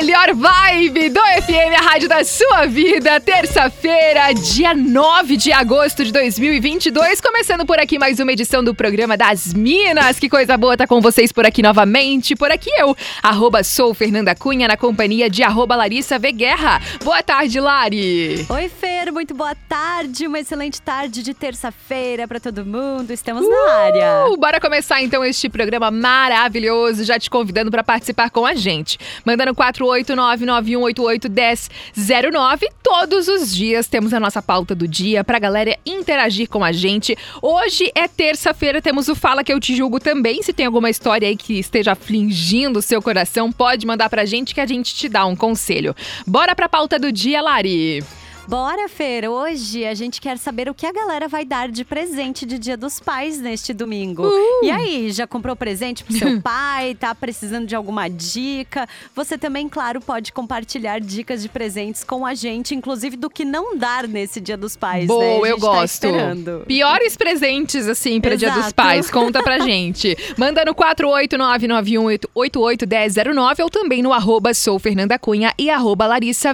Melhor vibe do FM, a rádio da sua vida. Terça-feira, dia 9 de agosto de 2022. Começando por aqui mais uma edição do programa das Minas. Que coisa boa tá com vocês por aqui novamente. Por aqui eu, arroba sou Fernanda Cunha, na companhia de arroba Larissa V Guerra. Boa tarde, Lari. Oi, Fer, muito boa tarde. Uma excelente tarde de terça-feira para todo mundo. Estamos uh, na área. Bora começar então este programa maravilhoso. Já te convidando para participar com a gente. Mandando 48991881009. Todos os dias temos a nossa pauta do dia pra galera interagir com a gente. Hoje é terça-feira, temos o Fala Que Eu Te Julgo também. Se tem alguma história aí que esteja afligindo o seu coração, pode mandar pra gente que a gente te dá um conselho. Bora pra pauta do dia, Lari! Bora, Fer! Hoje a gente quer saber o que a galera vai dar de presente de Dia dos Pais neste domingo. Uh! E aí, já comprou presente pro seu pai? Tá precisando de alguma dica? Você também, claro, pode compartilhar dicas de presentes com a gente, inclusive do que não dar nesse Dia dos Pais. Boa, né? eu tá gosto. Tá Piores presentes, assim, para Dia dos Pais. Conta pra gente. Manda no 48991881009 ou também no arroba sou Fernanda Cunha e arroba Larissa.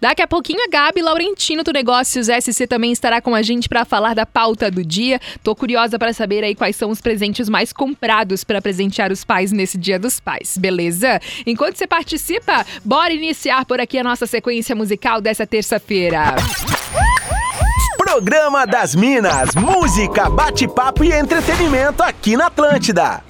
Daqui a pouquinho a Gabi Gabi Laurentino do Negócios SC também estará com a gente para falar da pauta do dia. Tô curiosa para saber aí quais são os presentes mais comprados para presentear os pais nesse Dia dos Pais, beleza? Enquanto você participa, bora iniciar por aqui a nossa sequência musical dessa terça-feira. Programa das Minas, música, bate-papo e entretenimento aqui na Atlântida.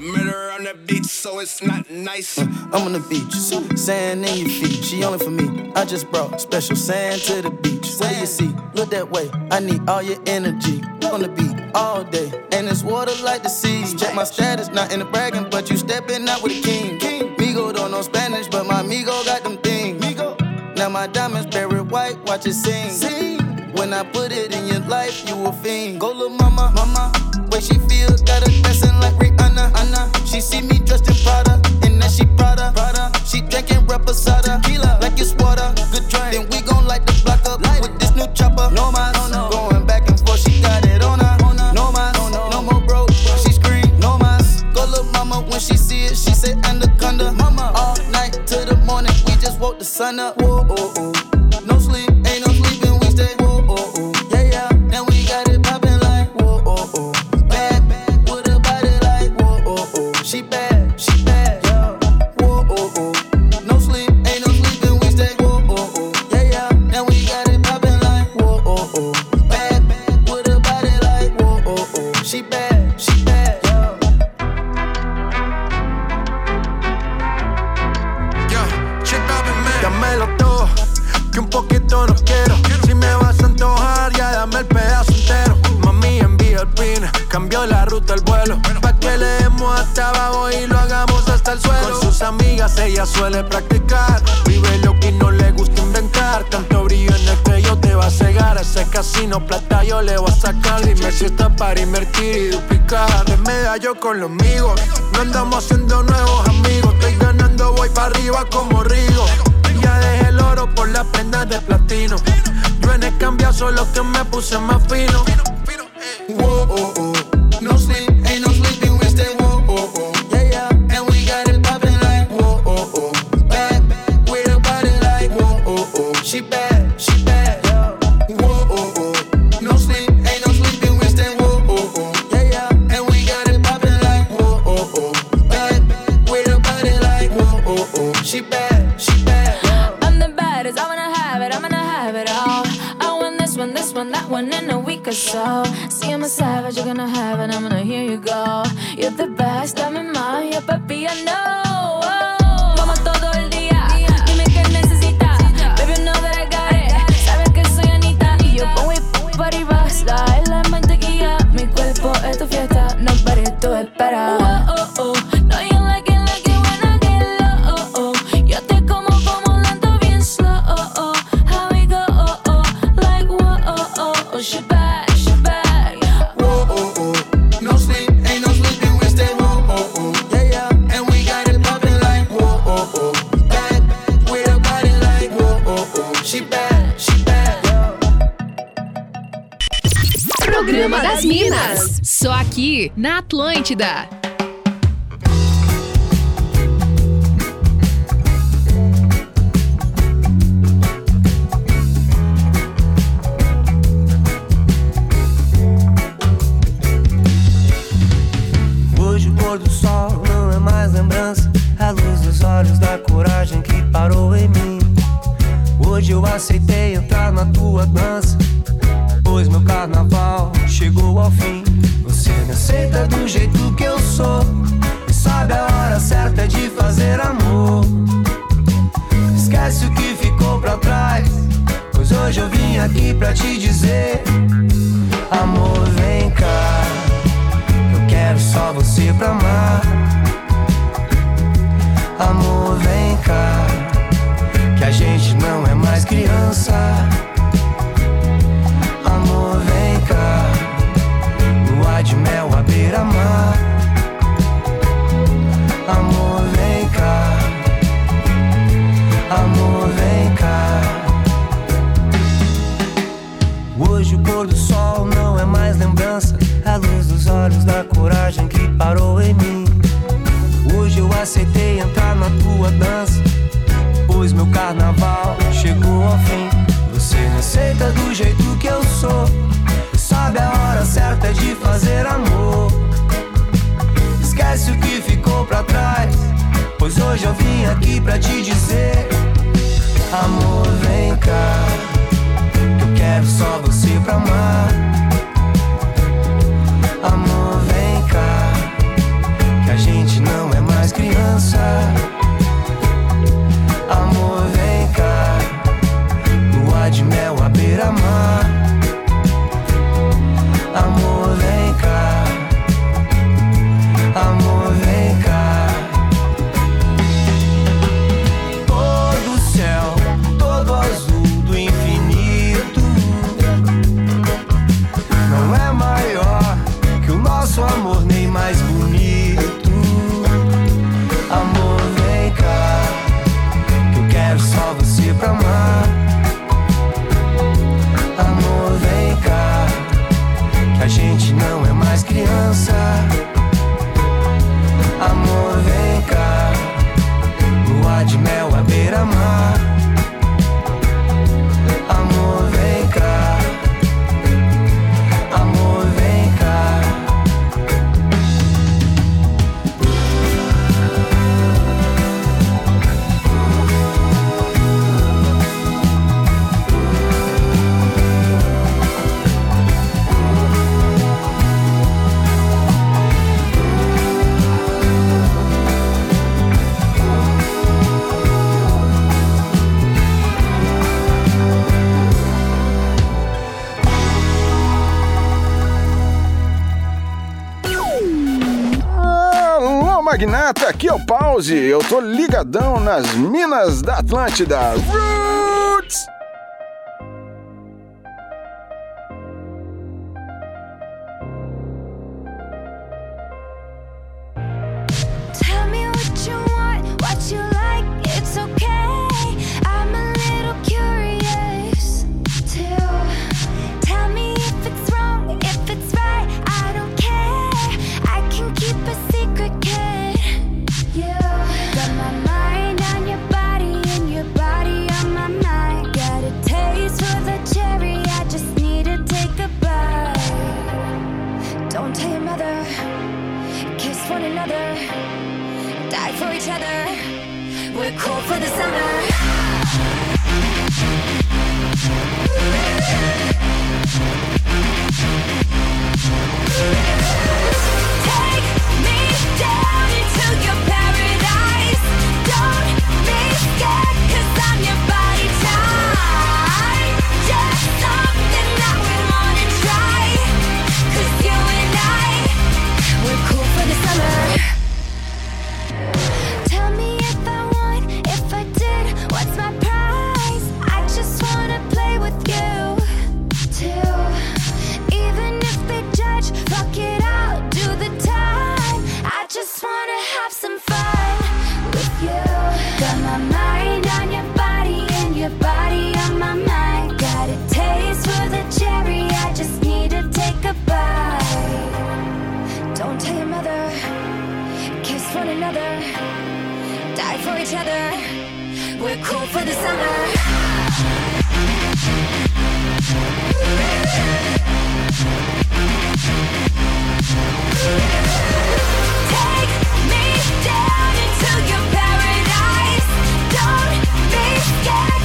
All day, and it's water like the sea. Check my status, not in the bragging, but you stepping out with king. Migo don't know Spanish, but my got them things. Now my diamonds buried white, watch it sing. When I put it in your life, you a fiend. Go little mama, mama. Aceitei entrar na tua dança. Pois meu carnaval chegou ao fim. Você me aceita do jeito que eu sou. E sabe a hora certa de fazer amor. Esquece o que ficou pra trás. Pois hoje eu vim aqui pra te dizer: Amor, vem cá. Eu quero só você pra amar. Amor, vem cá. Que a gente não é mais criança. Amor, vem cá. Lua de mel à beira-mar. Amor, vem cá. Amor, vem cá. Hoje o pôr do sol não é mais lembrança. A luz dos olhos da coragem que parou em mim. Hoje eu aceitei entrar na tua dança. Meu carnaval chegou ao fim. Você me aceita do jeito que eu sou. Sabe a hora certa de fazer amor. Esquece o que ficou pra trás. Pois hoje eu vim aqui pra te dizer: Amor, vem cá. Eu quero só você pra amar. Amor, vem cá. Que a gente não é mais criança. Magnata, aqui é o Pause. Eu tô ligadão nas minas da Atlântida. Roots! Each other. We're cool for the summer. Take me down into your paradise. Don't be scared,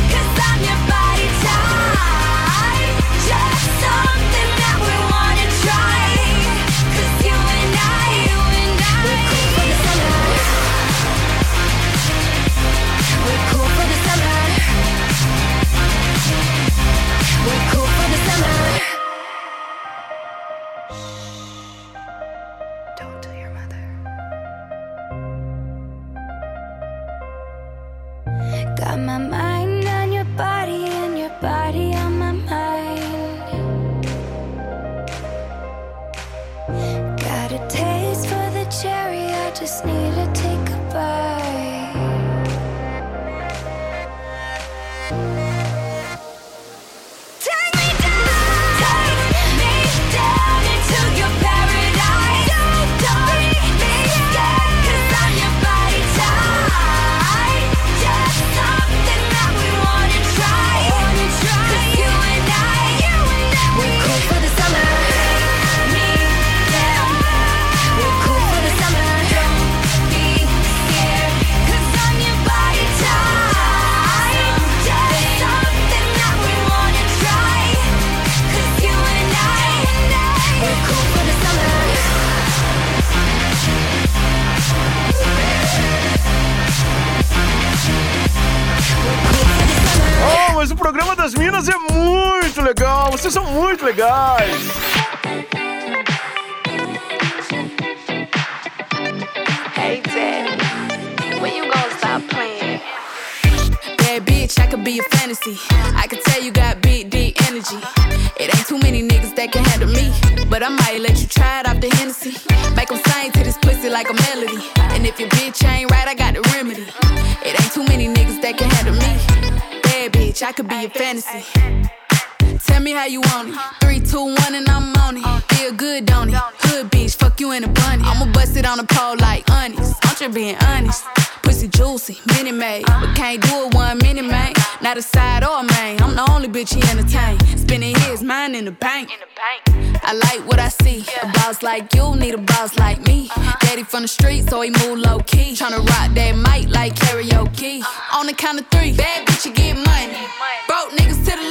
being honest. Pussy juicy, mini made. But can't do it one mini man. Not a side or a main. I'm the only bitch he entertain. Spending his mind in the bank. I like what I see. A boss like you need a boss like me. Daddy from the street, so he move low key. Tryna rock that mic like karaoke. On the count of three, bad bitch, you get money. Broke niggas to the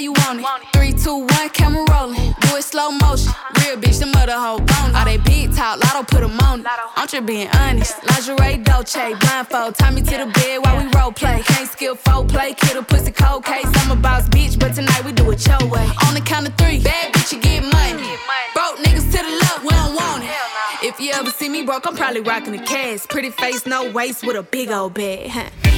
You want it. Three, two, one, camera rolling. Do it slow motion. Real bitch, the mother hoe bone. All they big talk, lotto put 'em on it. I'm just being honest. Lingerie, Dolce, blindfold. Tie me to the bed while we role play. Can't skill folk play, kid a pussy cold case. I'm a boss bitch, but tonight we do it your way. On the count of three, bad bitch, you get money. Broke niggas to the left, we don't want it. If you ever see me broke, I'm probably rocking the cash. Pretty face, no waist, with a big old bag.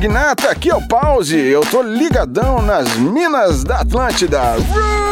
Magnata, aqui é o Pause. Eu tô ligadão nas minas da Atlântida. Roots!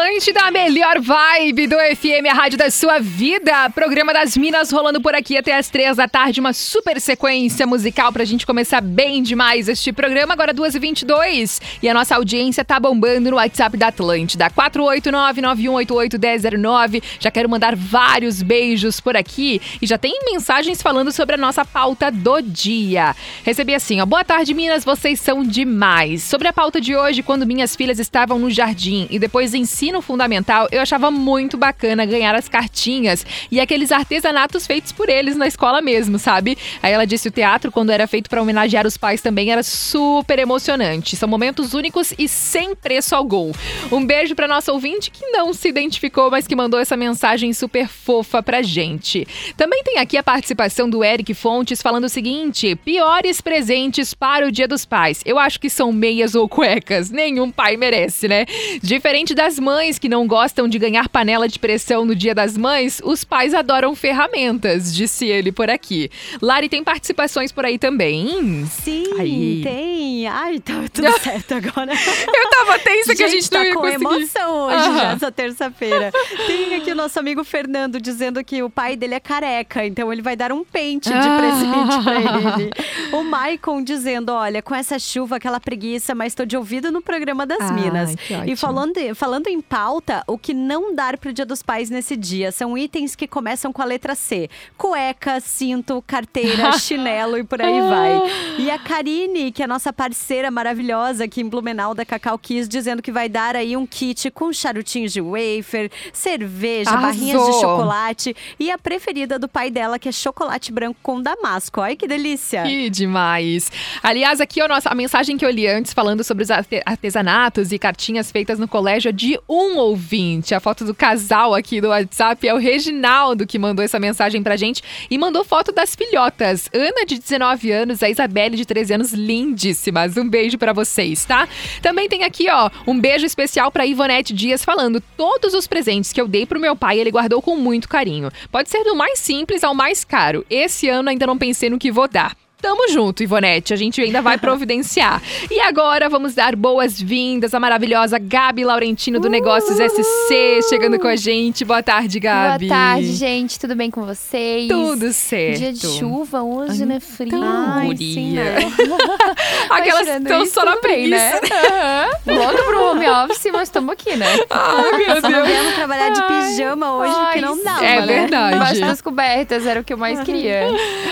Atlântida, melhor vibe do FM, a rádio da sua vida. Programa das Minas rolando por aqui até as três da tarde. Uma super sequência musical pra gente começar bem demais este programa. Agora 2h22. E a nossa audiência tá bombando no WhatsApp da Atlântida. 489-9188-1009. Já quero mandar vários beijos por aqui. E já tem mensagens falando sobre a nossa pauta do dia. Recebi assim, ó. Boa tarde, Minas. Vocês são demais. Sobre a pauta de hoje, quando minhas filhas estavam no jardim e depois ensino fundamental, eu achava muito bacana ganhar as cartinhas e aqueles artesanatos feitos por eles na escola mesmo, sabe? Aí ela disse o teatro, quando era feito para homenagear os pais também, era super emocionante. São momentos únicos e sem preço gol. Um beijo para nossa ouvinte que não se identificou, mas que mandou essa mensagem super fofa pra gente. Também tem aqui a participação do Eric Fontes falando o seguinte: piores presentes para o Dia dos Pais. Eu acho que são meias ou cuecas. Nenhum pai merece, né? Diferente das mães que não gostam de ganhar panela de pressão no Dia das Mães, os pais adoram ferramentas, disse ele por aqui. Lari tem participações por aí também. Sim, Aí. tem. Ai, tá tudo certo agora. Eu tava tensa que a gente tá não ia com conseguir. emoção hoje, Aham. já, essa terça-feira. Tem aqui o nosso amigo Fernando dizendo que o pai dele é careca, então ele vai dar um pente de Ah. presente pra ele. O Maicon dizendo: olha, com essa chuva, aquela preguiça, mas tô de ouvido no programa das Minas. E falando, falando em pauta, o que não dar pro Dia dos Pais nesse dia são itens que começam com a letra C: cueca, cinto, carteira, chinelo e por aí vai. E a Karine, que é a nossa parceira maravilhosa aqui em Blumenau da Cacau Kiss, dizendo que vai dar aí um kit com charutinhos de wafer, cerveja, Arrasou. barrinhas de chocolate e a preferida do pai dela, que é chocolate branco com damasco. Ai, que delícia! Que demais. Aliás, aqui ó, nossa, a mensagem que eu li antes falando sobre os arte- artesanatos e cartinhas feitas no colégio é de um ouvinte. A foto do casal aqui do WhatsApp é o Reginaldo que mandou essa mensagem pra gente e mandou foto das filhotas. Ana, de 19 anos, a Isabelle, de 13 anos, lindíssimas. Um beijo pra vocês, tá? Também tem aqui, ó, um beijo especial pra Ivonete Dias falando todos os presentes que eu dei pro meu pai, ele guardou com muito carinho. Pode ser do mais simples ao mais caro. Esse ano ainda não pensei no que vou dar. Tamo junto, Ivonete. A gente ainda vai providenciar. E agora vamos dar boas-vindas à maravilhosa Gabi Laurentino do Negócios SC chegando com a gente. Boa tarde, Gabi. Boa tarde, gente. Tudo bem com vocês? Tudo certo. Dia de chuva hoje, né? Frio. Ai, Guria. sim, né? Aquelas tirando estão só na tudo bem, preguiça. né? Louca pro home office, mas estamos aqui, né? Ai, meu Só não Deus. viemos trabalhar de pijama hoje, porque não dava, é né? verdade. Embaixo das cobertas, era o que eu mais queria.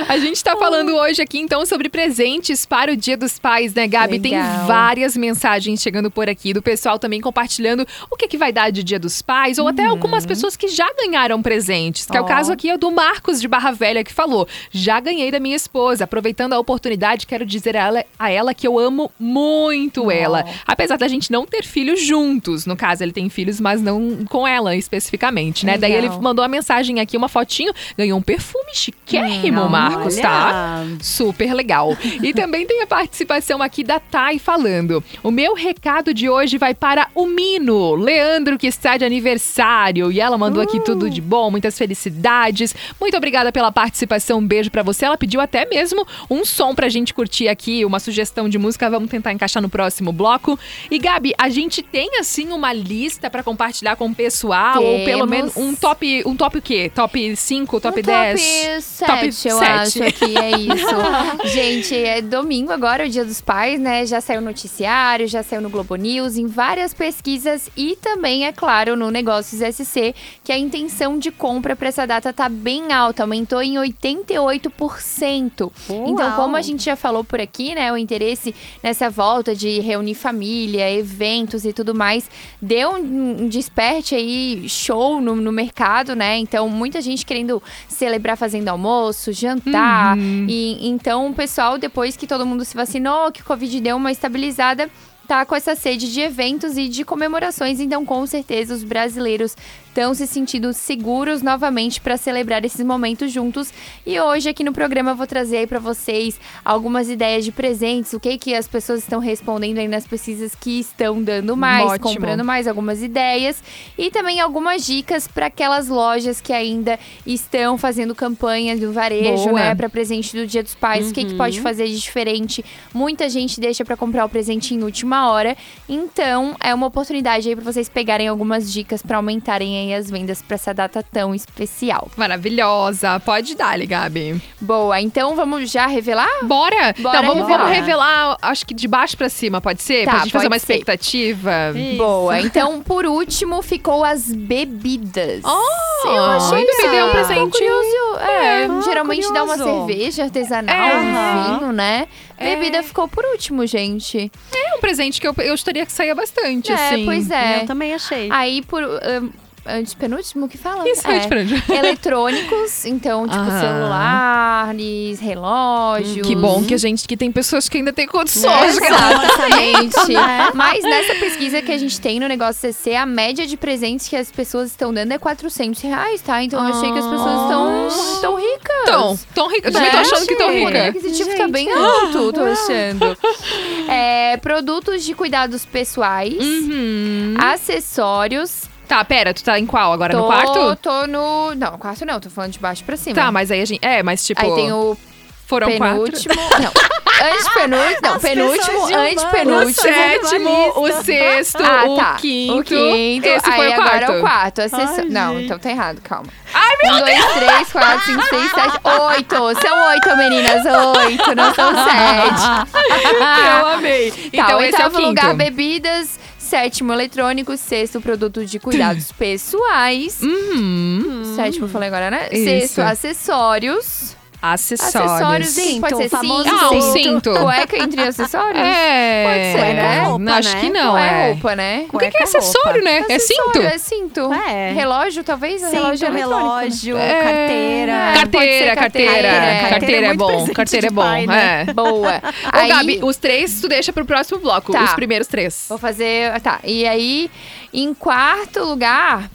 A gente tá falando hoje aqui então sobre presentes para o Dia dos Pais, né, Gabi? Tem Legal. várias mensagens chegando por aqui do pessoal também compartilhando o que, que vai dar de Dia dos Pais, ou até algumas pessoas que já ganharam presentes. Que é o Uhum. Caso aqui é do Marcos de Barra Velha que falou: já ganhei da minha esposa. Aproveitando a oportunidade, quero dizer a ela, a ela que eu amo muito Ó. ela. Apesar da gente não ter filhos juntos. No caso, ele tem filhos, mas não com ela especificamente, né? Daí ele Legal. mandou uma mensagem aqui, uma fotinho, ganhou um perfume chiquérrimo, Hum, Marcos, tá? Olha. Super legal. E também tem a participação aqui da Thay falando. O meu recado de hoje vai para o Mino, Leandro, que está de aniversário. E ela mandou aqui tudo de bom, muitas felicidades. Muito obrigada pela participação. Um beijo pra você. Ela pediu até mesmo um som pra gente curtir aqui, uma sugestão de música. Vamos tentar encaixar no próximo bloco. E Gabi, a gente tem assim uma lista pra compartilhar com o pessoal, ou pelo menos Temos. um top, um top o quê? Top 5, top Um 10? Top 7, Top eu sete. acho que é isso. Gente, é domingo agora, o Dia dos Pais, né? Já saiu no noticiário, já saiu no Globo News, em várias pesquisas e também, é claro, no Negócios SC, que a intenção de compra para essa data tá bem alta, aumentou em 88%. Então, como a gente já falou por aqui, né, o interesse nessa volta de reunir família, eventos e tudo mais, deu um, desperte aí, show no, no mercado, né? Então, muita gente querendo celebrar fazendo almoço, jantar. E então, o pessoal, depois que todo mundo se vacinou, que o Covid deu uma estabilizada, tá com essa sede de eventos e de comemorações. Então, com certeza, os brasileiros estão se sentindo seguros novamente para celebrar esses momentos juntos. E hoje aqui no programa eu vou trazer aí para vocês algumas ideias de presentes, o que que as pessoas estão respondendo aí nas pesquisas que estão dando mais, Ótimo. comprando mais algumas ideias e também algumas dicas para aquelas lojas que ainda estão fazendo campanha do varejo, Boa. né, para presente do Dia dos Pais. O que que pode fazer de diferente? Muita gente deixa para comprar o presente em última hora. Então, é uma oportunidade aí para vocês pegarem algumas dicas para aumentarem aí as vendas para essa data tão especial. Maravilhosa. Pode dar, Gabi. Boa, então vamos já revelar? Bora? Bora Não, vamos, revelar. vamos revelar, acho que de baixo pra cima, pode ser? Tá, pra gente fazer uma ser. expectativa. Boa. Então, por último, ficou as bebidas. Oh, Eu achei bebida é um um presente. curioso. É, Ah, geralmente dá uma curioso. cerveja artesanal, É. um vinho, né? É. Bebida ficou por último, gente. É um presente que eu, eu gostaria que saia bastante, É, assim. pois é. Eu também achei. Aí, por. Antes penúltimo que fala? Isso, é. antepenúltimo. Eletrônicos, então, tipo, Ah. celulares, relógios. Que bom que a gente que tem pessoas que ainda têm condições. Exatamente. né? Mas nessa pesquisa que a gente tem no negócio CC, a média de presentes que as pessoas estão dando é 400 reais, tá? Então eu achei que as pessoas estão tão ricas. Então, tão rica. Eu também tô Né? achando que tão O poder rica. aquisitivo tá bem alto, tô achando. É, produtos de cuidados pessoais, Uhum. acessórios. Tá, pera, tu tá em qual? Agora tô, no quarto? Tô no. Não, no quarto não, tô falando de baixo pra cima. Tá, mas aí a gente. É, mas tipo. Aí tem o foram quatro. penúltimo. Não. Antepenúltimo. Não, As penúltimo, de O antepenúltimo. sétimo, o sexto, Ah, o tá. quinto. O quinto. Esse aí foi o quarto. agora é o quarto. Não, então tá errado, calma. Ai, meu Um, dois, três, quatro, cinco, seis, sete, oito. São oito, meninas. Oito, não são sete. Eu amei. Tá, Então, esse é o quinto. lugar, bebidas. Sétimo, eletrônicos. Sexto, produto de cuidados pessoais. Uhum. Sétimo, eu falei agora, né? Isso. Sexto, acessórios. Acessórios. Acessórios, sim, Cinto, pode ser o famoso cinto. Ah, um cinto. Cueca entre acessórios? É. Pode ser, né? Roupa, Não, acho né? que não, Não é. é roupa, né? O que, que é Cueca, acessório, né? É cinto? É cinto. É. Relógio, talvez? Cinto, relógio né? relógio, É. carteira. É, Carteira, carteira. carteira. Carteira, Carteira é é bom. Carteira é bom. pai, né? É. Boa. Ô, Aí, Gabi, os três tu deixa pro próximo bloco. Tá. Os primeiros três. Vou fazer. Tá. E aí, em quarto lugar.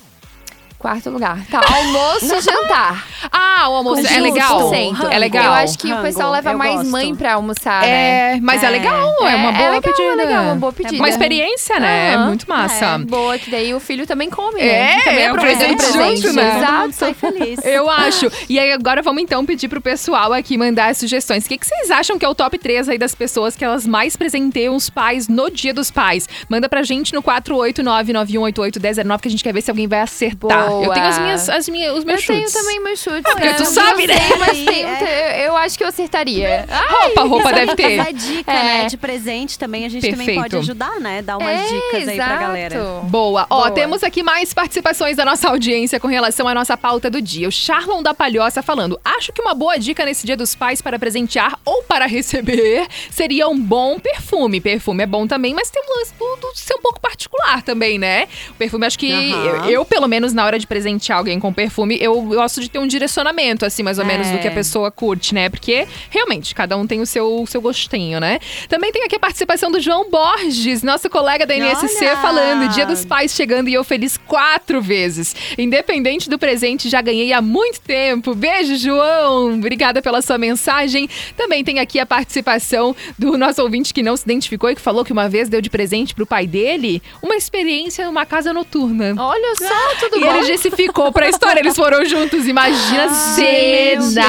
Quarto lugar. Tá, almoço e jantar. Ah, o almoço é legal. É legal. Eu acho que o Rango, pessoal leva eu mais gosto. mãe pra almoçar, né? É, mas é, É. legal, é, uma boa é legal, pedida. É legal, uma boa pedida. Uma experiência, né? Aham. Muito massa. Boa, que daí o filho também come, É, né? também é um aproveita o presente junto, né? Exato. Sai feliz. Eu acho. E aí agora vamos então pedir pro pessoal aqui mandar as sugestões. O que, que vocês acham que é o top 3 aí das pessoas que elas mais presenteiam os pais no Dia dos Pais? Manda pra gente no 489-9188-1009 que a gente quer ver se alguém vai acertar. Boa. Eu tenho as minhas, as minhas, os meus Eu tenho chutes. também meus chutes. porque né? tu Eu sabe, né? sei, mas tem- é. eu, eu acho que eu acertaria. Ai, Roupa, roupa Se deve ter. quiser dica, É. né, de presente também, a gente também Perfeito. pode ajudar, né? Dar umas é, dicas aí pra exato. galera. Boa. Ó, Boa. temos aqui mais participações da nossa audiência com relação à nossa pauta do dia. O Charlon da Palhoça falando: Acho que uma boa dica nesse dia dos pais para presentear ou para receber seria um bom perfume. Perfume é bom também, mas tem um lance do, do ser um pouco particular também, né? O perfume, acho que Aham. eu, eu, pelo menos, na hora de presentear alguém com perfume, eu gosto de ter um direcionamento, assim, mais ou menos, do que a É. pessoa curte, né? Porque, realmente, cada um tem o seu, o seu gostinho, né? Também tem aqui a participação do João Borges, nosso colega da NSC, Olha! falando: Dia dos Pais chegando e eu feliz quatro vezes. Independente do presente, já ganhei há muito tempo. Beijo, João. Obrigada pela sua mensagem. Também tem aqui a participação do nosso ouvinte que não se identificou e que falou que uma vez deu de presente pro pai dele uma experiência numa casa noturna. Olha só, tudo E bom. ele justificou pra história, eles foram juntos. Imagina a cena!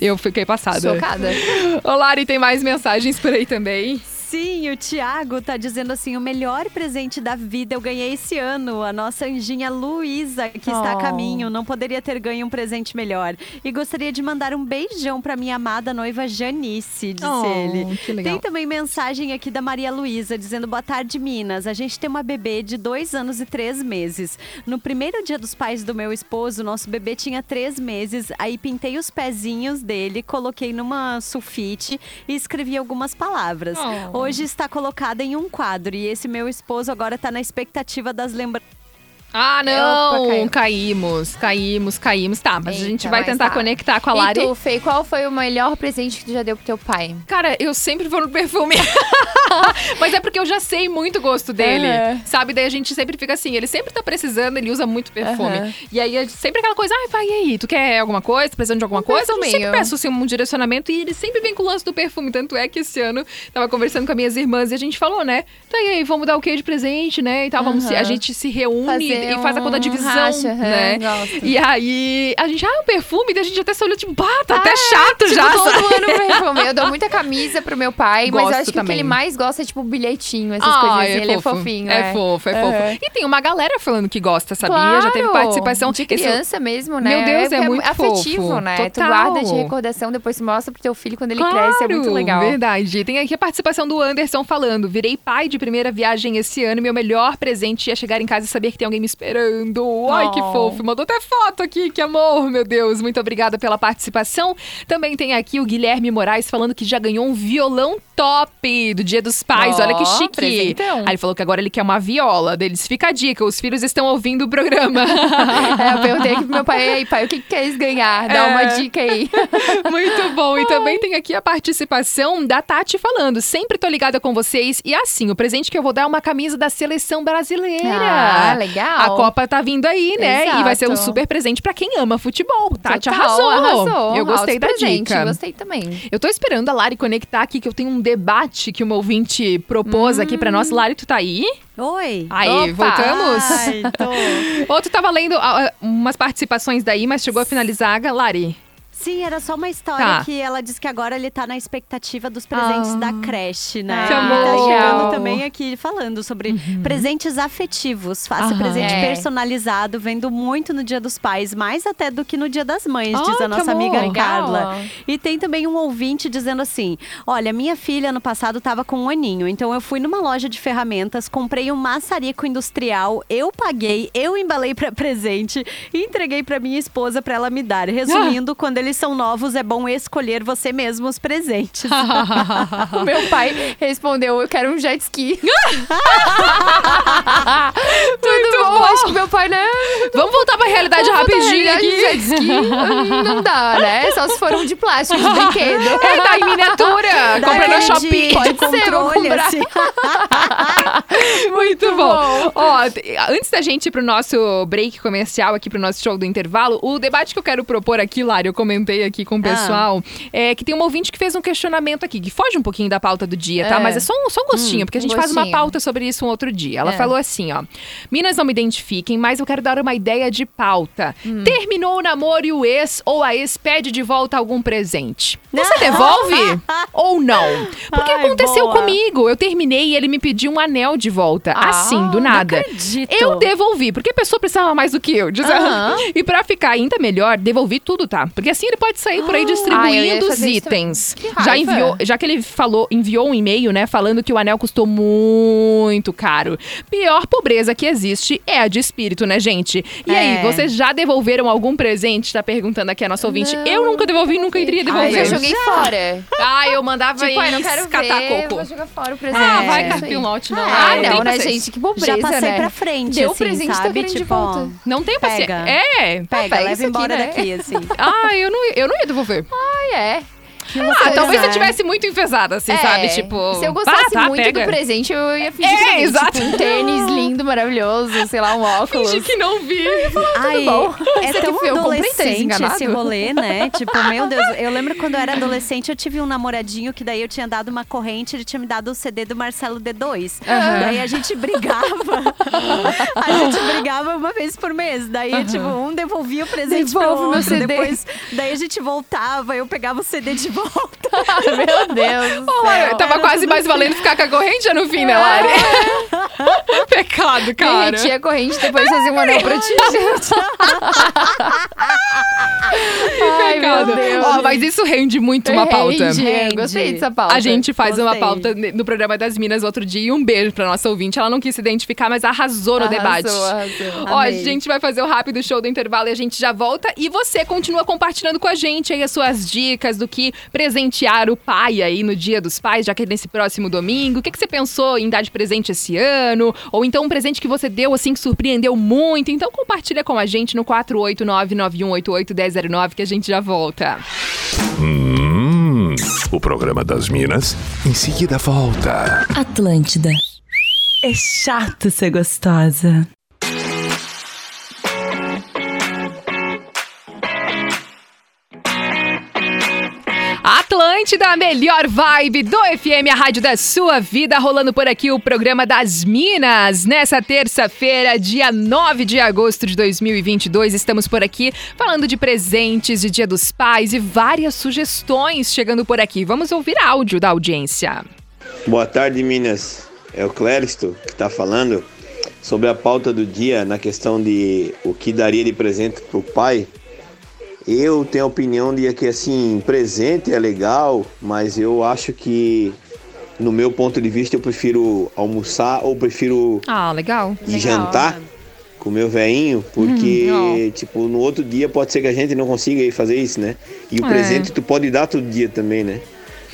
Eu fiquei passada. Chocada. Ô, Lari, tem mais mensagens por aí também? Sim, o Thiago tá dizendo assim: o melhor presente da vida eu ganhei esse ano. A nossa anjinha Luísa, que está a Oh. caminho, não poderia ter ganho um presente melhor. E gostaria de mandar um beijão pra minha amada noiva Janice, disse Oh, ele. que legal. Tem também mensagem aqui da Maria Luísa dizendo: Boa tarde, Minas. A gente tem uma bebê de dois anos e três meses. No primeiro dia dos pais do meu esposo, nosso bebê tinha três meses. Aí pintei os pezinhos dele, coloquei numa sulfite e escrevi algumas palavras. Oh. Hoje está colocada em um quadro e esse meu esposo agora está na expectativa das lembranças Ah, não! Opa, caímos, caímos, caímos. Tá, mas a gente Eita, vai tentar tá. conectar com a E Lari. tu, Fê, qual foi o melhor presente que tu já deu pro teu pai? Cara, eu sempre vou no perfume. Mas é porque eu já sei muito o gosto dele. Aham. Sabe? Daí a gente sempre fica assim, ele sempre tá precisando, ele usa muito perfume. Aham. E aí é sempre aquela coisa, ai, pai, e aí? Tu quer alguma coisa? Tá Precisando de alguma coisa? Eu sempre perfuminho. peço assim, um direcionamento e ele sempre vem com o lance do perfume. Tanto é que esse ano tava conversando com as minhas irmãs e a gente falou, né? Tá e aí, vamos dar o que de presente, né? E tal, vamos se- a gente se reúne Fazer e faz a conta um divisão, racha, né? gosto. E aí a gente, ah, o perfume, daí a gente até se olhou tipo, bah, tá até Ah, chato tipo, já, todo sabe? ano perfume. Eu dou muita camisa pro meu pai, mas Gosto eu acho que o que também. ele mais gosta é tipo bilhetinho, essas Ah, coisas assim. Ele é fofinho, É né? fofo, é Aham. fofo. E tem uma galera falando que gosta, sabia? Claro, Já teve participação. De Esse- criança mesmo, né? Meu Deus, é porque muito afetivo, fofo. né? Tu Total. guarda de recordação, depois tu mostra pro teu filho quando ele Claro, cresce. É muito legal. Verdade. Tem aqui a participação do Anderson falando: virei pai de primeira viagem esse ano meu melhor presente ia chegar em casa e saber que tem alguém me esperando. Ai, que Oh. fofo. Mandou até foto aqui, que amor, meu Deus. Muito obrigada pela participação. Também tem aqui o Guilherme Moraes falando que já ganhou um violão top do Dia dos Pais. Ó, Olha que chique. presentão. Aí ele falou que agora ele quer uma viola deles. Fica a dica, os filhos estão ouvindo o programa. É, eu perguntei aqui pro meu pai, ei, pai, o que, que queres ganhar? Dá É. uma dica aí. Muito bom. E também tem aqui a participação da Tati falando. Sempre tô ligada com vocês. E assim, o presente que eu vou dar é uma camisa da seleção brasileira. Ah, legal. A Copa tá vindo aí, né? E vai ser um Exato. super presente pra quem ama futebol. Tati Total, arrasou. arrasou. Eu gostei da presente, dica. Gostei também. Eu tô esperando a Lari conectar aqui, que eu tenho um debate que uma ouvinte propôs aqui pra nós. Lari, tu tá aí? Oi. Aí, Opa. voltamos? Ai, tô. Ou tu tava lendo ah, umas participações daí, mas chegou a finalizar, Lari? Sim, era só uma história Tá. que ela disse que agora ele tá na expectativa dos presentes Ah. da creche, né? Que E tá amor. chegando também aqui falando sobre presentes afetivos. Faça Aham. presente É. personalizado, vendo muito no Dia dos Pais, mais até do que no Dia das Mães, Ai, diz que a nossa amor. amiga. Carla. E tem também um ouvinte dizendo assim: Olha, minha filha ano passado tava com um aninho, então eu fui numa loja de ferramentas, comprei um maçarico industrial, eu paguei, eu embalei pra presente e entreguei pra minha esposa pra ela me dar. Resumindo, quando eles são novos, é bom escolher você mesmo os presentes. O meu pai respondeu, eu quero um jet ski. Tudo bom, acho que meu pai, né? Vamos voltar pra realidade Vamos rapidinho realidade aqui. jet ski. Hum, Não dá, né? Só se for um de plástico, de brinquedo. É, dá em miniatura. Compra na Shopee. de Pode ser, controle, comprar. assim. Muito bom. Ó, te- antes da gente ir pro nosso break comercial aqui, pro nosso show do intervalo, o debate que eu quero propor aqui, Lari, eu comentei aqui com o pessoal, é que tem um ouvinte que fez um questionamento aqui, que foge um pouquinho da pauta do dia, tá? É. Mas é só um, só um gostinho, porque a um gente faz uma pauta sobre isso um outro dia. Ela É. falou assim, ó. Minas não me identifiquem, mas eu quero dar uma ideia de pauta. Hum. Terminou o namoro e o ex ou a ex pede de volta algum presente. Você devolve ou não? Porque Ai, aconteceu boa. comigo. Eu terminei e ele me pediu um anel de volta. Ah, assim, do nada. Eu devolvi, porque a pessoa precisava mais do que eu. diz. E pra ficar ainda melhor, devolvi tudo, tá? Porque assim ele pode sair por aí Ah, distribuindo os itens. Já enviou, já que ele falou, enviou um e-mail, né, falando que o anel custou muito caro. Pior pobreza que existe é a de espírito, né, gente? E aí, É. vocês já devolveram algum presente? Tá perguntando aqui a nossa ouvinte. eu nunca devolvi, nunca iria Ai, devolver. eu joguei fora. Ah, eu mandava Tipo, ai, não quero catar ver, coco. vou jogar fora o presente. Ah, vai, É aí. carpilote, não. Ah, não não, tem né, gente? Que pobreza, Já passei né? pra frente, Deu o assim, presente, tá sabe? de Tipo, volta. Não tem paciência. É. Pega, Pega leva isso aqui, embora né? daqui, assim. Ah, eu não, eu não ia devolver. Ah, é. Ah, talvez é. eu tivesse muito enfesada, assim, É, sabe? Tipo. Se eu gostasse pá, tá, muito pega. do presente, eu ia fingir É, que não vi. exato. Tipo, um tênis lindo, maravilhoso, sei lá, um óculos. Fingi que não vi. Ai, bom. é Isso tão tênis adolescente enganado. esse rolê, né? Tipo, meu Deus, eu lembro quando eu era adolescente, eu tive um namoradinho que daí eu tinha dado uma corrente, ele tinha me dado o CD do Marcelo D2. Daí a gente brigava. a gente brigava uma vez por mês. Daí, tipo, um devolvia o presente pro Devolve meu outro. CD. Depois, daí a gente voltava, eu pegava o CD de volta. Meu Deus céu. tava quase mais valendo ficar com a corrente no fim, né, Lari? Pecado, cara. Derretia a corrente, depois fazia um anel pra ti, gente. Ai, meu Pecado. Deus. Ó, mas isso rende muito uma pauta. Rende, Rende. Gostei dessa pauta. A gente faz uma Gostei. pauta no programa das Minas outro dia e um beijo pra nossa ouvinte. Ela não quis se identificar, mas arrasou no Arrasou, debate. arrasou. Ó, a gente vai fazer o rápido show do intervalo e a gente já volta. E você continua compartilhando com a gente aí as suas dicas do que presentear o pai aí no Dia dos Pais, já que é nesse próximo domingo. O que, que você pensou em dar de presente esse ano? Ou então um presente que você deu assim que surpreendeu muito? Então compartilha com a gente no 489-9188-1009 que a gente já volta. Hum, o programa das Minas em seguida volta. Atlântida. É chato ser gostosa. Atlântida, a melhor vibe do FM, a rádio da sua vida, rolando por aqui o programa das Minas. Nessa terça-feira, dia 9 de agosto de 2022, estamos por aqui falando de presentes, de Dia dos Pais e várias sugestões chegando por aqui. Vamos ouvir áudio da audiência. Boa tarde, Minas. É o Cléristo que está falando sobre a pauta do dia na questão de o que daria de presente para o pai. Eu tenho a opinião de que assim presente é legal, mas eu acho que no meu ponto de vista eu prefiro almoçar ou prefiro Ah, legal. jantar com o meu veinho, porque Hum, tipo no outro dia pode ser que a gente não consiga fazer isso, né? E o É. presente tu pode dar todo dia também, né?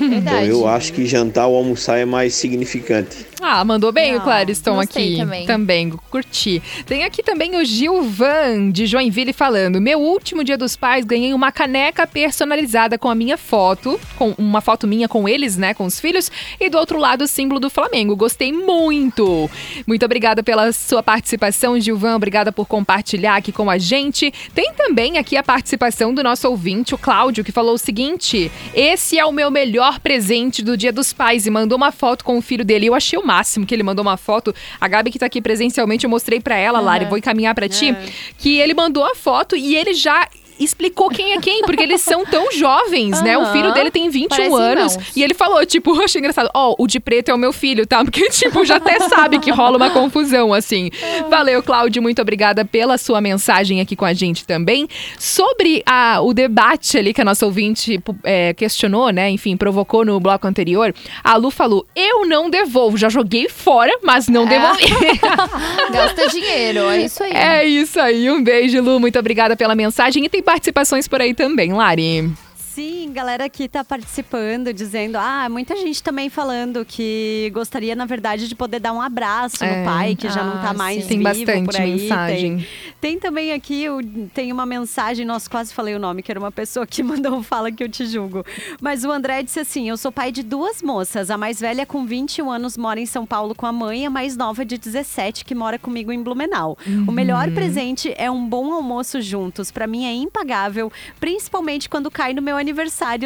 Então eu acho que jantar ou almoçar é mais significante. Ah, mandou bem Não, o Clariston aqui. também. Também, curti. Tem aqui também o Gilvan, de Joinville, falando: Meu último dia dos pais, ganhei uma caneca personalizada com a minha foto, com uma foto minha com eles, né, com os filhos, e do outro lado o símbolo do Flamengo. Gostei muito. Muito obrigada pela sua participação, Gilvan. Obrigada por compartilhar aqui com a gente. Tem também aqui a participação do nosso ouvinte, o Cláudio, que falou o seguinte: Esse é o meu melhor presente do Dia dos Pais e mandou uma foto com o filho dele. Eu achei o máximo que ele mandou uma foto. A Gabi que tá aqui presencialmente, eu mostrei pra ela, Lari, vou encaminhar pra ti, que ele mandou a foto e ele já explicou quem é quem, porque eles são tão jovens, né? O filho dele tem 21 Parecem anos irmãos. e ele falou, tipo, achei engraçado, ó, o de preto é o meu filho, tá? Porque, tipo, já até sabe que rola uma confusão, assim. Valeu, Cláudio, muito obrigada pela sua mensagem aqui com a gente também. Sobre a, o debate ali que a nossa ouvinte é, questionou, né? Enfim, provocou no bloco anterior, a Lu falou, eu não devolvo, já joguei fora, mas não devolvi. Gasta dinheiro, é isso aí. É isso aí, um beijo, Lu, muito obrigada pela mensagem. E tem participações por aí também, Lari. Sim, galera que tá participando, dizendo, ah, muita gente também falando que gostaria, na verdade, de poder dar um abraço É. no pai, que já não tá Ah, mais sim. Tem vivo bastante por aí. mensagem. Tem, tem também aqui, tem uma mensagem, nossa, quase falei o nome, que era uma pessoa que mandou fala que eu te julgo. Mas o André disse assim, eu sou pai de duas moças, a mais velha com 21 anos mora em São Paulo com a mãe, a mais nova de 17 que mora comigo em Blumenau. O melhor presente é um bom almoço juntos, pra mim é impagável, principalmente quando cai no meu aniversário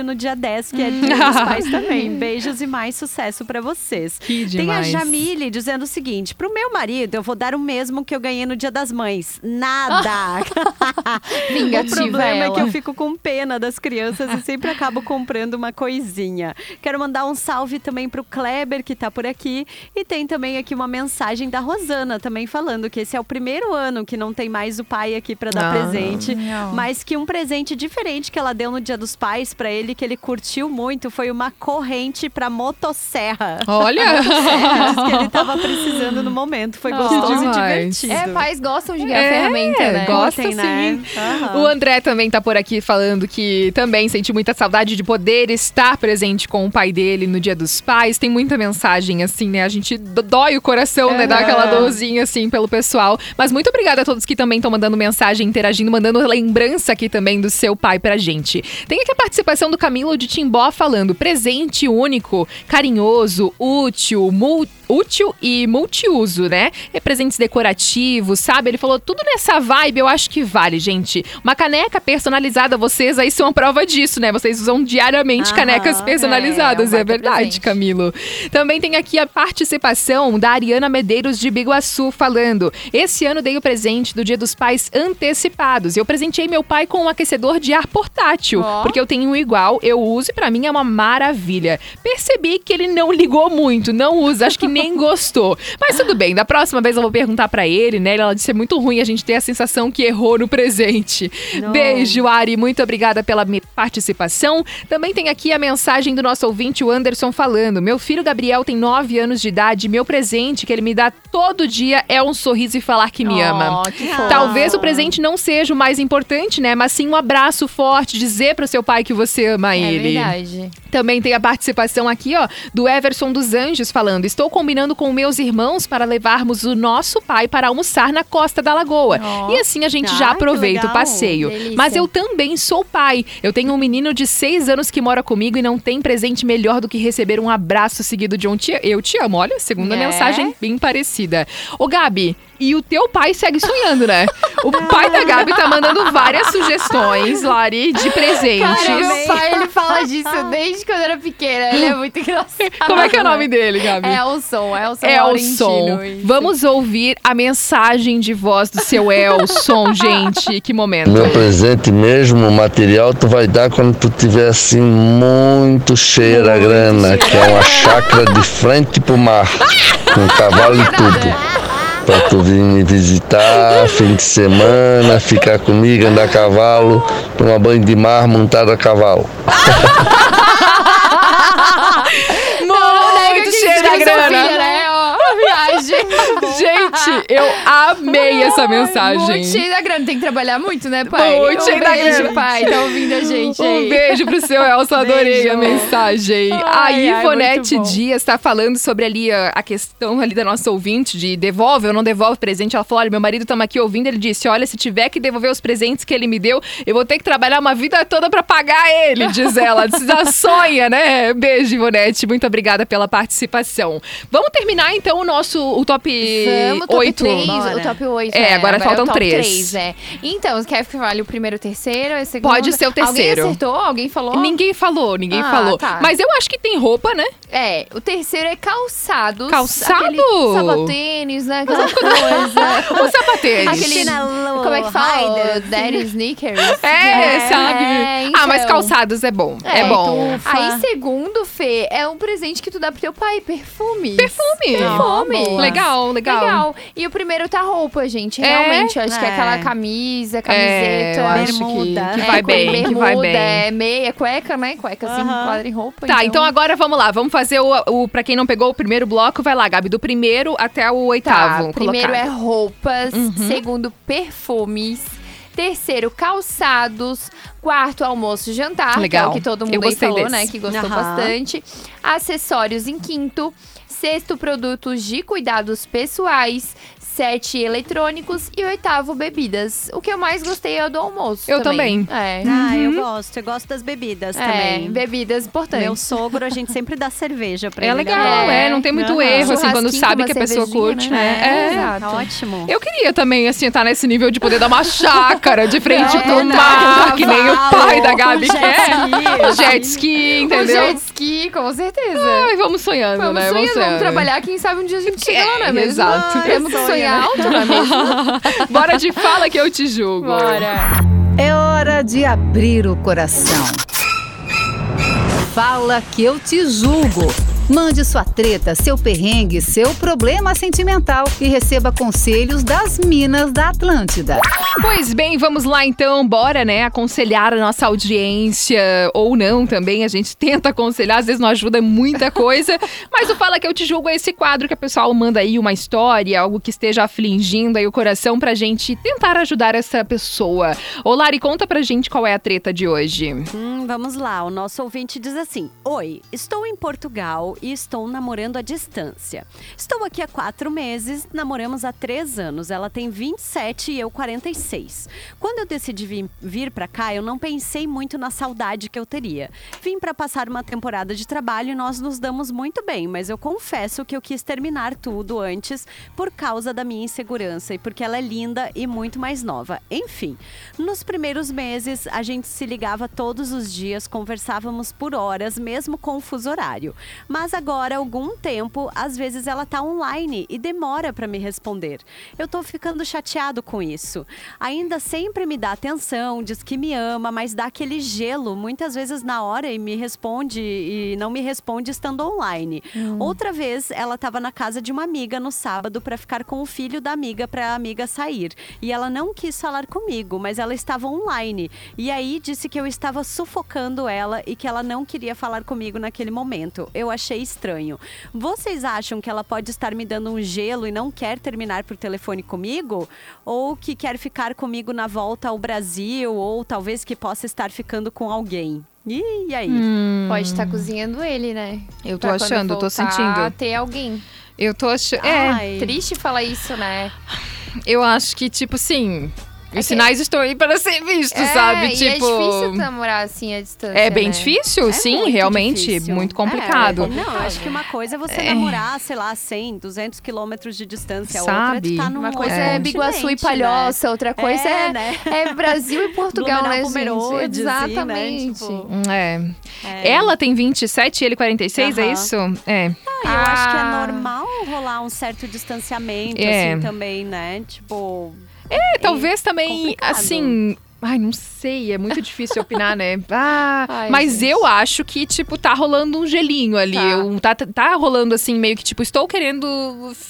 no dia 10, que é dia dos pais também. Beijos e mais sucesso pra vocês. Que Tem a demais. Jamile dizendo o seguinte: pro meu marido, eu vou dar o mesmo que eu ganhei no Dia das Mães. Nada! o Vingativa problema é ela. que eu fico com pena das crianças e sempre acabo comprando uma coisinha. Quero mandar um salve também pro Kleber, que tá por aqui. E tem também aqui uma mensagem da Rosana também falando que esse é o primeiro ano que não tem mais o pai aqui pra dar Ah. presente. Não. Mas que um presente diferente que ela deu no Dia dos Pais pra ele, que ele curtiu muito, foi uma corrente pra motosserra. Olha! Diz que ele tava precisando no momento. Foi Oh. gostoso e demais. divertido. É, pais gostam de ganhar É, ferramenta, né? gosta Curtem, né? sim. Aham. O André também tá por aqui falando que também sente muita saudade de poder estar presente com o pai dele no Dia dos Pais. Tem muita mensagem, assim, né? A gente dói o coração, né? Dá aquela dorzinha, assim, pelo pessoal. Mas muito obrigada a todos que também estão mandando mensagem, interagindo, mandando lembrança aqui também do seu pai pra gente. Tem aqui a participação do Camilo de Timbó falando: presente único, carinhoso, útil, mul- útil e multiuso, né? É presentes decorativos, sabe? Ele falou tudo nessa vibe, eu acho que vale, gente. Uma caneca personalizada, vocês aí são a prova disso, né? Vocês usam diariamente Aham, canecas é, personalizadas, é é, baita verdade, presente. Camilo. Também tem aqui a participação da Ariana Medeiros de Biguaçu falando: Esse ano dei o presente do Dia dos Pais antecipados. Eu presenteei meu pai com um aquecedor de ar portátil, Ó. porque eu tenho um igual, eu uso e pra mim é uma maravilha. Percebi que ele não ligou muito, não usa, acho que nem gostou. Mas tudo bem, da próxima vez eu vou perguntar pra ele, né? Ela disse é muito ruim a gente ter a sensação que errou no presente. Não. Beijo, Ari, muito obrigada pela participação. Também tem aqui a mensagem do nosso ouvinte, o Anderson, falando: Meu filho Gabriel tem 9 anos de idade, meu presente que ele me dá todo dia é um sorriso e falar que me ama. Oh, que fofo. Talvez o presente não seja o mais importante, né? Mas sim um abraço forte, dizer pro seu pai que você ama É ele. verdade. Também tem a participação aqui, ó, do Everson dos Anjos falando: Estou combinando com meus irmãos para levarmos o nosso pai para almoçar na Costa da Lagoa. Ó. E assim a gente Ah, já que aproveita o passeio. Delícia. Mas eu também sou pai. Eu tenho um menino de seis anos que mora comigo e não tem presente melhor do que receber um abraço seguido de um tia. Eu te amo. Olha, segunda É. mensagem bem parecida. Ô, Gabi. E o teu pai segue sonhando, né? O pai da Gabi tá mandando várias sugestões, Lari, de presentes. Cara, meu pai, ele fala disso desde quando eu era pequena. Ele é muito engraçado. Como é que é o nome dele, Gabi? Elson, Elson Elson, Laurentino, isso. vamos ouvir a mensagem de voz do seu Elson, gente. Que momento. Meu presente mesmo, o material, tu vai dar quando tu tiver assim muito cheia da grana, que é uma chácara de frente pro mar, com cavalo e tudo. Pra tu vir me visitar, fim de semana, ficar comigo, andar a cavalo, tomar banho de mar montado a cavalo. Gente, eu amei essa mensagem. Muito cheio da grana. Tem que trabalhar muito, né, pai? Muito um cheio da beijo, grana. pai. Tá ouvindo a gente aí. Um beijo pro seu Elson, adorei Beijo. a mensagem. Ai, a ai, Ivonete bom. Dias tá falando sobre ali a, a questão ali da nossa ouvinte de devolve ou não devolve presente. Ela falou: olha, meu marido estamos aqui ouvindo. Ele disse: olha, se tiver que devolver os presentes que ele me deu, eu vou ter que trabalhar uma vida toda pra pagar ele, diz ela. Diz, "Ah, sonha, né? Beijo, Ivonete. Muito obrigada pela participação. Vamos terminar então o nosso o top Vamos, top 8. 3, o top 8. É, agora é faltam o top três. 3, é. Então, você quer que fale o primeiro, o terceiro, o segundo? Pode ser o terceiro. Alguém acertou? Alguém falou? Ninguém falou, ninguém Ah, falou. tá. Mas eu acho que tem roupa, né? É, o terceiro é calçados. Calçado? Sapatênis, né? Aquela coisa. O sapatênis. Aquele, Chinelo como é que fala? Rider. Daddy sneakers. É, sabe? É, Ah, mas então. calçados é bom. É, bom. tufa. Aí, segundo, Fê, é um presente que tu dá pro teu pai, perfume. Perfume. Perfume. boa. Legal, legal. E o primeiro tá roupa, gente. É? Realmente, eu acho que é É. aquela camisa, camiseta, eu É, acho Bermuda. que, que é, vai bem, que bermuda, vai bem. É meia, cueca, né? Cueca assim, Aham. quadra em roupa. Tá, então agora vamos lá. Vamos fazer o, o. Pra quem não pegou o primeiro bloco, vai lá, Gabi. Do primeiro até o Tá, oitavo. primeiro é colocado. Uhum. roupas, segundo perfumes, terceiro calçados, quarto almoço e jantar, que é Legal. o que todo mundo aí falou, desse. né, que gostou Aham. bastante. Acessórios em quinto, sexto produtos de cuidados pessoais, sete eletrônicos e oitavo bebidas. O que eu mais gostei é o do almoço. Eu também. É. Ah, eu gosto. Eu gosto das bebidas É, também. bebidas importantes. Meu sogro, a gente sempre dá cerveja pra É ele. legal, galera. é. Não tem muito Aham. erro, assim, quando sabe que a pessoa curte, né? né? É, É. exato. Tá ótimo. Eu queria também, assim, estar nesse nível de poder dar uma chácara de frente É, pro tá, mar, que nem o pai da Gabi jet quer. ski, O jet ski, O entendeu? jet ski, com certeza. Ai, vamos sonhando, Vamos né? sonhando, vamos sonhando. trabalhar, quem sabe um dia a gente chega lá, não é mesmo? exato. Temos que sonhar né? Alto, não é mesmo? Bora de fala que eu te julgo. Bora. É hora de abrir o coração. Fala que eu te julgo. Mande sua treta, seu perrengue, seu problema sentimental e receba conselhos das Minas da Atlântida. Pois bem, vamos lá então, bora, né, aconselhar a nossa audiência, ou não também, a gente tenta aconselhar, às vezes não ajuda muita coisa, mas o Fala Que Eu Te Julgo é esse quadro que a pessoal manda aí uma história, algo que esteja afligindo aí o coração pra gente tentar ajudar essa pessoa. Ô Lari, conta pra gente qual é a treta de hoje. Hum, vamos lá, o nosso ouvinte diz assim: Oi, estou em Portugal e estou namorando à distância. Estou aqui há quatro meses, namoramos há três anos. Ela tem 27 e eu 46. Quando eu decidi vir, vir para cá, eu não pensei muito na saudade que eu teria. Vim para passar uma temporada de trabalho e nós nos damos muito bem, mas eu confesso que eu quis terminar tudo antes por causa da minha insegurança e porque ela é linda e muito mais nova. Enfim, nos primeiros meses a gente se ligava todos os dias, conversávamos por horas, mesmo com o fuso horário. Mas Mas agora, algum tempo, às vezes ela tá online e demora pra me responder. Eu tô ficando chateado com isso. Ainda sempre me dá atenção, diz que me ama, mas dá aquele gelo muitas vezes na hora e me responde e não me responde estando online. Outra vez, ela estava na casa de uma amiga no sábado para ficar com o filho da amiga para a amiga sair. E ela não quis falar comigo, mas ela estava online. E aí disse que eu estava sufocando ela e que ela não queria falar comigo naquele momento. Eu achei estranho. Vocês acham que ela pode estar me dando um gelo e não quer terminar por telefone comigo? Ou que quer ficar comigo na volta ao Brasil? Ou talvez que possa estar ficando com alguém? E aí? Pode estar cozinhando ele, né? Eu tô Pra achando, tô sentindo. ter alguém. Eu tô achando. É, Ai. Triste falar isso, né? eu acho que, tipo assim. Os sinais estão aí para ser vistos, É, sabe? e tipo. é difícil namorar assim à distância. É bem né? difícil, É sim, muito realmente. difícil. Muito complicado. É, não, eu acho que uma coisa é você É. namorar, sei lá, 100, 200 quilômetros de distância. Sabe? outra é tu tá num Uma coisa é Biguaçu e continente, Palhoça, né? outra coisa é, né? é Brasil e Portugal, né, gente? Pomerode, assim, né? Exatamente. Tipo, É. é. Ela tem 27 e ele 46, é Aham. isso? É. Ah, eu acho que é Ah. normal rolar um certo distanciamento, É. assim, também, né? Tipo. É, talvez também, complicado. assim. Ai, não sei, é muito difícil opinar, né? Ah, Ai, mas gente. eu acho que, tipo, tá rolando um gelinho ali. Tá. Um- Tá, tá, rolando, assim, meio que, tipo, estou querendo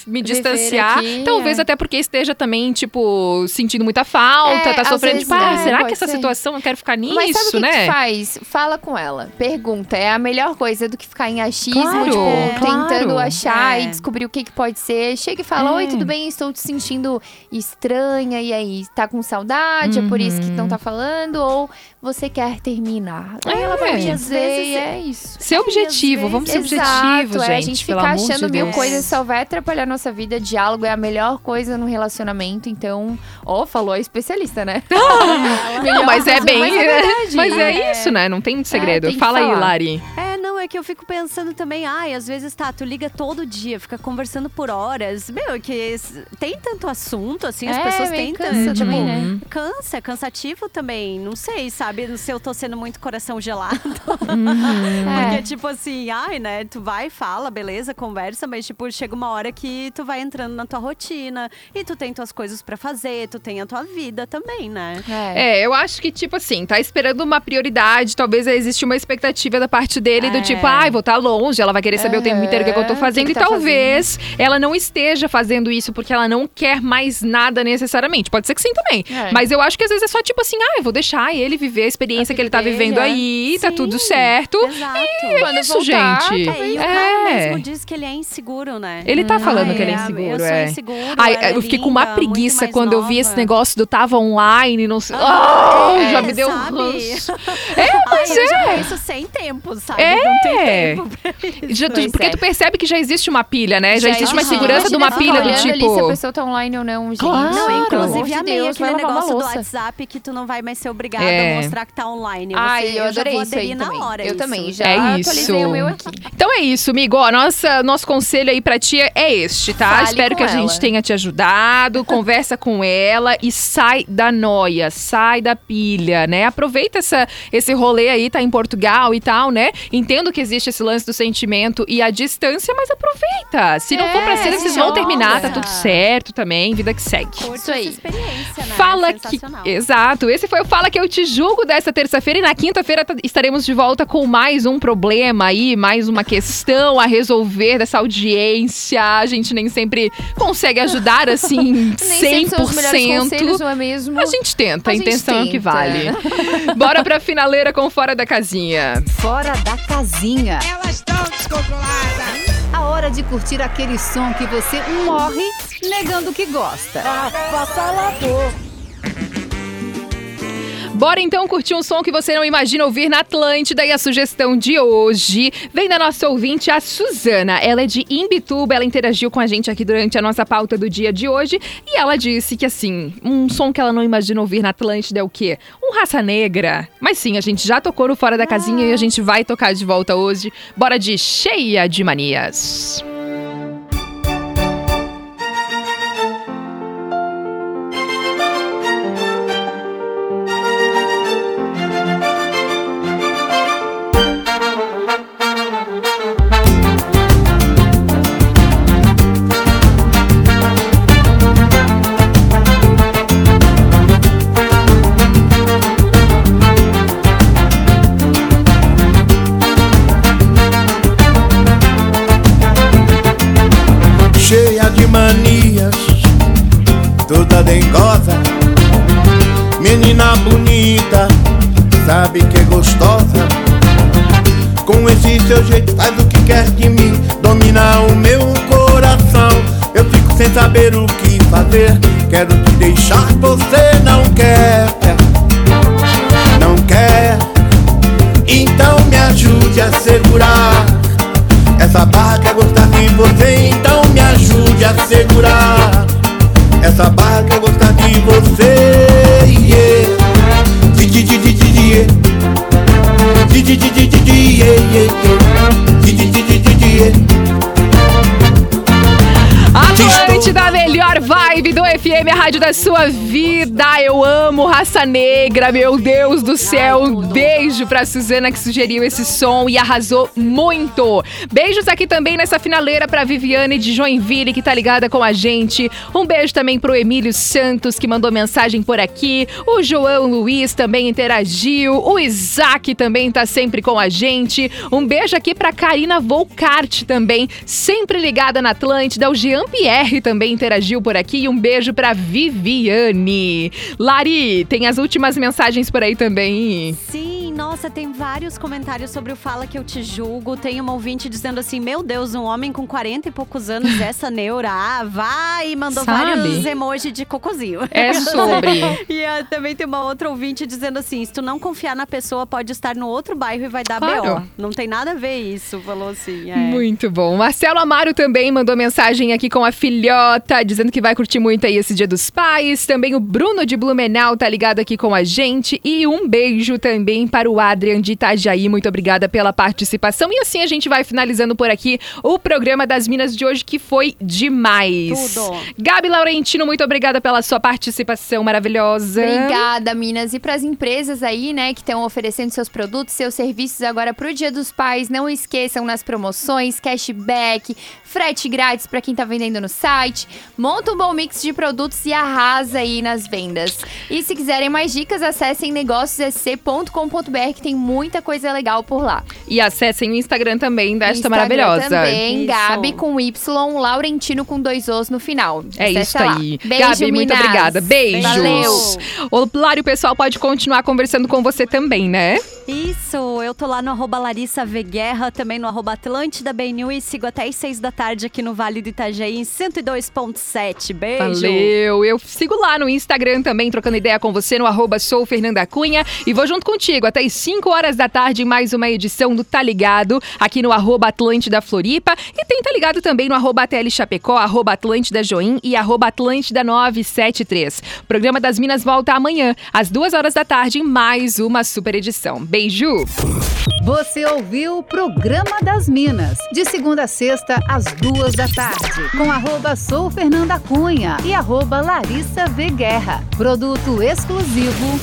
me Viver distanciar. aqui, talvez é. até porque esteja também, tipo, sentindo muita falta, É, tá sofrendo, vezes, tipo, ah, é, será que essa ser. situação eu quero ficar nisso, Mas sabe o que, né? que faz? Fala com ela. Pergunta. É a melhor coisa do que ficar em achismo, Claro, tipo, claro. tentando achar É. e descobrir o que, que pode ser. Chega e fala: É. Oi, tudo bem? Estou te sentindo estranha. E aí, tá com saudade? É por isso que Uhum. Não tá falando? Ou você quer terminar? Aí ela É. pode Às dizer, vezes e é isso. Ser objetivo, vamos ser objetivos, é, gente. a gente amor achando de mil Deus. coisas só vai atrapalhar nossa vida. Diálogo é a melhor coisa no relacionamento. Então, ó, falou a especialista, né? Não, mas é bem. mas é verdade. mas é É. isso, né? Não tem segredo. tem Fala aí. Lari. É, é que eu fico pensando também, ai, às vezes tá, tu liga todo dia, fica conversando por horas. Meu, é que tem tanto assunto, assim, as É, pessoas têm cansa tanto. Tipo, também, né? cansa, é cansativo também. Não sei, sabe? Se eu tô sendo muito coração gelado. É. Porque, tipo assim, ai, né? Tu vai, fala, beleza, conversa, mas, tipo, chega uma hora que tu vai entrando na tua rotina e tu tem tuas coisas pra fazer, tu tem a tua vida também, né? É. É, eu acho que, tipo assim, tá esperando uma prioridade, talvez existe uma expectativa da parte dele do É. tipo, ai, vou estar longe, ela vai querer saber o tempo inteiro o que, é eu tô Aham, fazendo. que e que tá talvez ela não esteja fazendo isso porque ela não quer mais nada necessariamente. Pode ser que sim também. É. Mas eu acho que às vezes é só tipo assim, ah, eu vou deixar ele viver a experiência A que ele tá vivendo é. aí, tá Sim, tudo certo. Exato. É Quando isso, voltar, gente. É, e o É. cara mesmo diz que ele é inseguro, né? Ele tá falando Ai, que ele é é, inseguro, eu sou é. inseguro, Ai, é eu fiquei com uma preguiça quando eu vi nova. esse negócio do tava online, não sei. Ah, Ah, é, já me deu um sabe? ranço. É, pois Ai, eu já é. penso sem tempo, sabe? É. Não tem tempo pra isso. Já- tu- porque é. tu percebe que já existe uma pilha, né? Já, Já existe uma segurança de uma pilha do tipo. Ali, se a pessoa tá online ou não, gente. Claro. Não, inclusive amei Deus, aquele negócio do. WhatsApp que tu não vai mais ser obrigada É. a mostrar que tá online. Você, Ai, eu adorei vou isso aí na também. hora. eu isso. também, já É atualizei isso. o meu aqui. Então é isso, amigo. Ó, nossa, nosso conselho aí pra ti é este, tá? Fale Espero que a gente tenha te ajudado. Conversa com ela e sai da noia, sai da pilha, né? Aproveita essa, esse rolê aí, tá em Portugal e tal, né? Entendo que existe esse lance do sentimento e a distância, mas aproveita. Se não for pra É, ser, vocês vão terminar, tá tudo certo também, vida que segue. Curte Isso aí. essa experiência, né? Fala que. Sensacional. Exato. Esse foi o Fala que eu te julgo dessa terça-feira. E na quinta-feira t- estaremos de volta com mais um problema aí, mais uma questão a resolver dessa audiência. A gente nem sempre consegue ajudar assim Nem sempre são os melhores 100%. conselhos, não é mesmo? A gente tenta, a, A gente intenção é o que tenta. vale. Bora pra finaleira com Fora da Casinha. Fora da casinha. Elas estão descontroladas. A hora de curtir aquele som que você morre negando que gosta. Bora então curtir um som que você não imagina ouvir na Atlântida e a sugestão de hoje vem da nossa ouvinte, a Suzana. Ela é de Imbituba, ela interagiu com a gente aqui durante a nossa pauta do dia de hoje e ela disse que assim, um som que ela não imagina ouvir na Atlântida é o quê? Um Raça Negra. Mas sim, a gente já tocou no Fora da Casinha e a gente vai tocar de volta hoje. Bora de Cheia de Manias. Saber o que fazer. Quero te deixar, você não quer, não quer. Então me ajude a segurar essa barra quer gostar de você. Então me ajude a segurar essa barra quer gostar de você. Yeah. Di, di, di, di, di, di. Di, di, di, di, di, di. Di, di, di, di, Atlântida, a melhor vibe do FM, a rádio da sua vida. Eu amo Raça Negra, meu Deus do céu. Um beijo pra Suzana que sugeriu esse som e arrasou muito. Beijos aqui também nessa finaleira pra Viviane de Joinville, que tá ligada com a gente. Um beijo também pro Emílio Santos, que mandou mensagem por aqui. O João Luiz também interagiu. O Isaac também tá sempre com a gente. Um beijo aqui pra Karina Volcart também, sempre ligada na Atlântida. O Jean Pierre também interagiu por aqui. Um beijo pra Viviane. Lari, tem as últimas mensagens por aí também. Sim, nossa, tem vários comentários sobre o Fala Que Eu Te Julgo. Tem uma ouvinte dizendo assim: Meu Deus, um homem com 40 e poucos anos, essa neura, ah, vai! E mandou Sabe? vários emojis de cocôzinho. É sobre. e ah, também tem uma outra ouvinte dizendo assim: Se tu não confiar na pessoa, pode estar no outro bairro e vai dar Claro. BO. Não tem nada a ver isso, falou assim. é. Muito bom. Marcelo Amaro também mandou mensagem aqui com a filhota, dizendo que vai curtir muito aí esse Dia dos Pais. Também o Bruno de Blumenau tá ligado aqui com a gente. E um beijo também para o Adrian de Itajaí. Muito obrigada pela participação. E assim a gente vai finalizando por aqui o programa das Minas de hoje, que foi demais. Tudo. Gabi Laurentino, muito obrigada pela sua participação maravilhosa. Obrigada, Minas. E para as empresas aí, né, que estão oferecendo seus produtos, seus serviços agora pro Dia dos Pais, não esqueçam nas promoções, cashback, frete grátis para quem tá vendendo no site. Monta um bom mix de produtos e arrasa aí nas vendas. E se quiserem mais dicas, acessem negóciosSC.com.br que tem muita coisa legal por lá. E acessem o Instagram também desta Instagram maravilhosa. também, Isso. Gabi com Y, Laurentino com dois Os no final. É isso aí. Beijo, Gabi, muito Minas. obrigada. Beijos. Valeu. O Lário, o pessoal pode continuar conversando com você também, né? Isso, eu tô lá no arroba Larissa V Guerra, também no arroba Atlântida BNU e sigo até às 6 da tarde aqui no Vale do Itajaí em 102.7. Beijo. Valeu. Eu sigo lá no Instagram também, trocando ideia com você no arroba sou Fernanda Cunha. E vou junto contigo até às 5 horas da tarde mais uma edição do Tá Ligado, aqui no arroba Atlântida Floripa. E tem Tá Ligado também no arroba TL Chapecó, arroba Atlântida Join e arroba Atlântida 973. O programa das Minas volta amanhã, às 2 horas da tarde, mais uma super edição. Beijo! Você ouviu o Programa das Minas, de segunda a sexta, às duas da tarde, com arroba Sou Fernanda Cunha e arroba Larissa V Guerra. Produto exclusivo.